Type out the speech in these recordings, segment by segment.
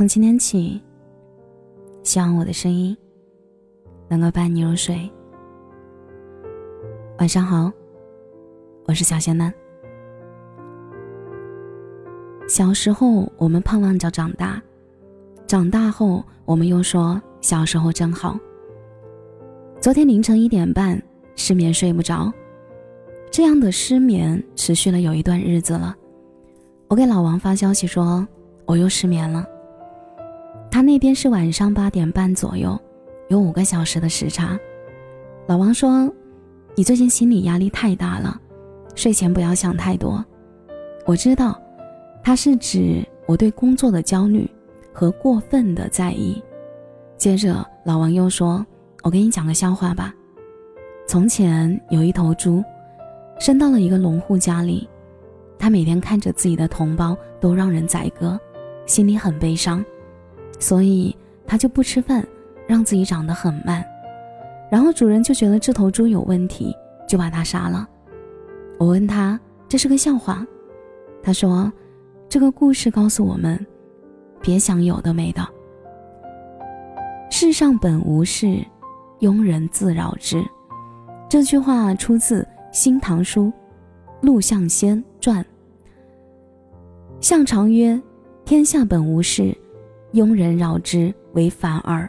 从今天起，希望我的声音能够伴你入睡。晚上好，我是小仙男。小时候，我们盼望着长大；长大后，我们又说小时候真好。昨天凌晨一点半失眠睡不着，这样的失眠持续了有一段日子了。我给老王发消息说我又失眠了。他那边是晚上八点半左右，有五个小时的时差。老王说：“你最近心理压力太大了，睡前不要想太多。”我知道。他是指我对工作的焦虑和过分的在意。接着，老王又说：“我给你讲个笑话吧。从前有一头猪，生到了一个农户家里，他每天看着自己的同胞都让人宰割，心里很悲伤，所以他就不吃饭，让自己长得很慢。然后主人就觉得这头猪有问题，就把它杀了。我问他这是个笑话，他说。”这个故事告诉我们，别想有的没的。世上本无事，庸人自扰之。这句话出自《新唐书·陆象先传》。象常曰：“天下本无事，庸人扰之为反耳。”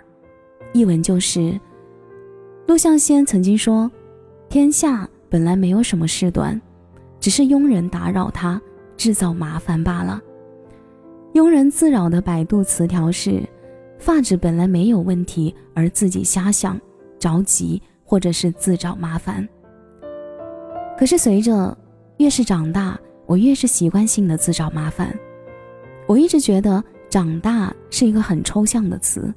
译文就是，陆象先曾经说，天下本来没有什么事端，只是庸人打扰他。制造麻烦罢了。庸人自扰的百度词条是：发质本来没有问题，而自己瞎想、着急，或者是自找麻烦。可是随着越是长大，我越是习惯性的自找麻烦。我一直觉得长大是一个很抽象的词，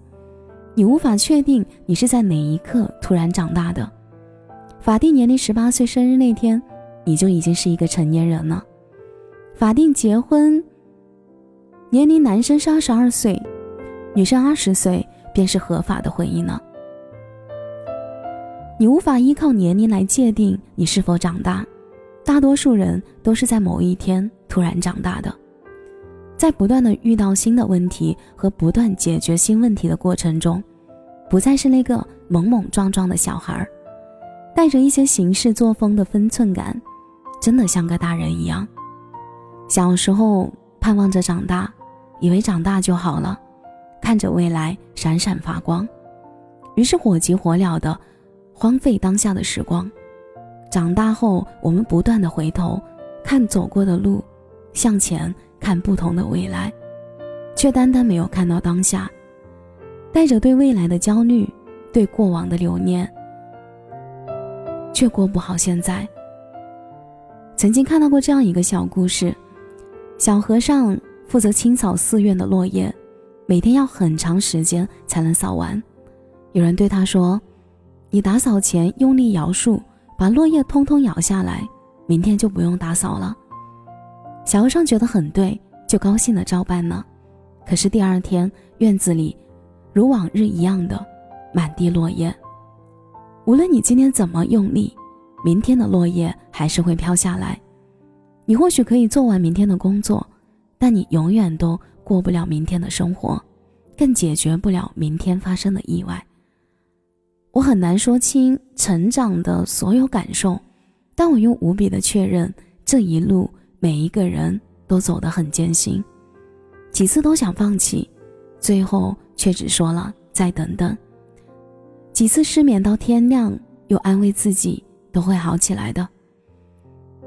你无法确定你是在哪一刻突然长大的。法定年龄十八岁生日那天，你就已经是一个成年人了。法定结婚年龄，男生是二十二岁，女生二十岁便是合法的婚姻了。你无法依靠年龄来界定你是否长大，大多数人都是在某一天突然长大的，在不断的遇到新的问题和不断解决新问题的过程中，不再是那个莽莽撞撞的小孩儿，带着一些行事作风的分寸感，真的像个大人一样。小时候盼望着长大，以为长大就好了，看着未来闪闪发光，于是火急火燎的荒废当下的时光。长大后，我们不断的回头看走过的路，向前看不同的未来，却单单没有看到当下，带着对未来的焦虑，对过往的留念，却过不好现在。曾经看到过这样一个小故事。小和尚负责清扫寺院的落叶，每天要很长时间才能扫完。有人对他说：“你打扫前用力摇树，把落叶通通摇下来，明天就不用打扫了。”小和尚觉得很对，就高兴的照办了。可是第二天，院子里如往日一样的满地落叶。无论你今天怎么用力，明天的落叶还是会飘下来。你或许可以做完明天的工作，但你永远都过不了明天的生活，更解决不了明天发生的意外。我很难说清成长的所有感受，但我用无比的确认，这一路每一个人都走得很艰辛，几次都想放弃，最后却只说了再等等。几次失眠到天亮，又安慰自己都会好起来的。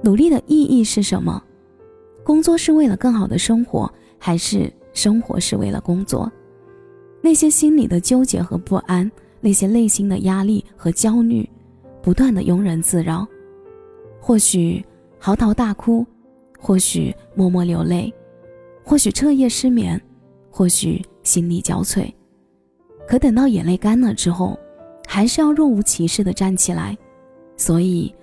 努力的意义是什么？工作是为了更好的生活，还是生活是为了工作？那些心里的纠结和不安，那些内心的压力和焦虑，不断的庸人自扰。或许嚎啕大哭，或许默默流泪，或许彻夜失眠，或许心力交瘁。可等到眼泪干了之后，还是要若无其事的站起来。所以。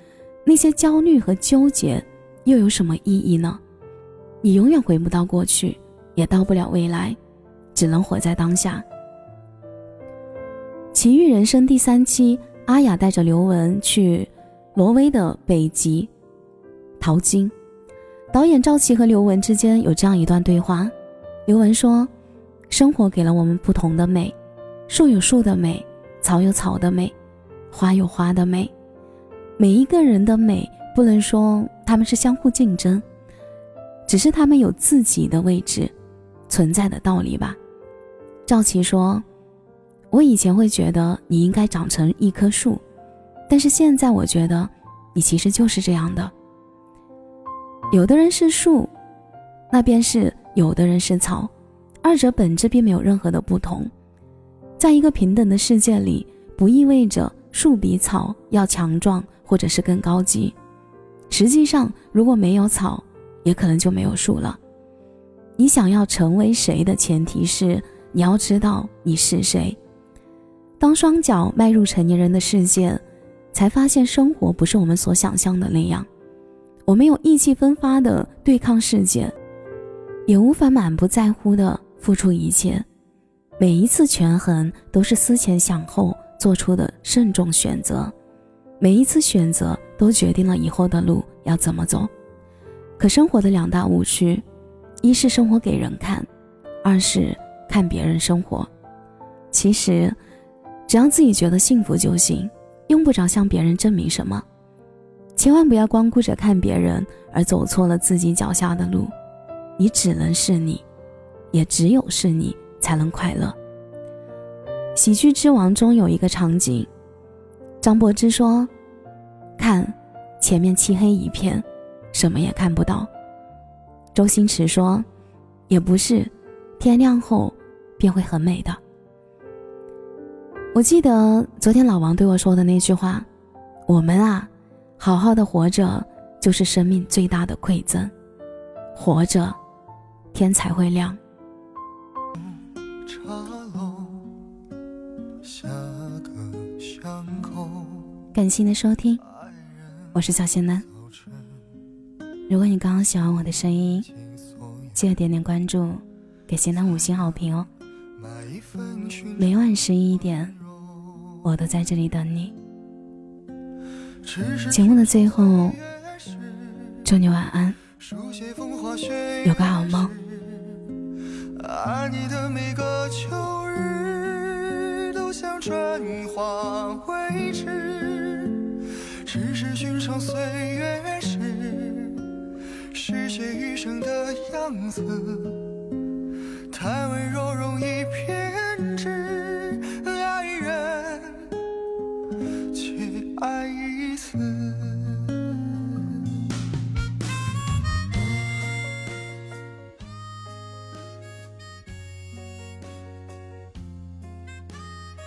那些焦虑和纠结，又有什么意义呢？你永远回不到过去，也到不了未来，只能活在当下。《奇遇人生》第三期，阿雅带着刘雯去挪威的北极淘金。导演赵琦和刘雯之间有这样一段对话：刘雯说：“生活给了我们不同的美，树有树的美，草有草的美，花有花的美。每一个人的美，不能说他们是相互竞争，只是他们有自己的位置，存在的道理吧。赵琪说：“我以前会觉得你应该长成一棵树，但是现在我觉得你其实就是这样的。有的人是树，那便是有的人是草，二者本质并没有任何的不同。在一个平等的世界里，不意味着树比草要强壮。”或者是更高级。实际上，如果没有草，也可能就没有树了。你想要成为谁的前提是你要知道你是谁。当双脚迈入成年人的世界，才发现生活不是我们所想象的那样。我没有意气风发的对抗世界，也无法满不在乎的付出一切。每一次权衡都是思前想后做出的慎重选择。每一次选择都决定了以后的路要怎么走，可生活的两大误区，一是生活给人看，二是看别人生活。其实，只要自己觉得幸福就行，用不着向别人证明什么。千万不要光顾着看别人而走错了自己脚下的路。你只能是你，也只有是你才能快乐。喜剧之王中有一个场景。张柏芝说：“看，前面漆黑一片，什么也看不到。”周星驰说：“也不是，天亮后便会很美的。”我记得昨天老王对我说的那句话：“我们啊，好好的活着就是生命最大的馈赠，活着，天才会亮。”感谢你的收听，我是小仙男。如果你刚刚喜欢我的声音，记得点点关注，给仙男五星好评哦。每晚十一点，我都在这里等你。节目的最后，祝你晚安，有个好梦。只是寻常岁月时，是谁余生的样子？太温柔容易。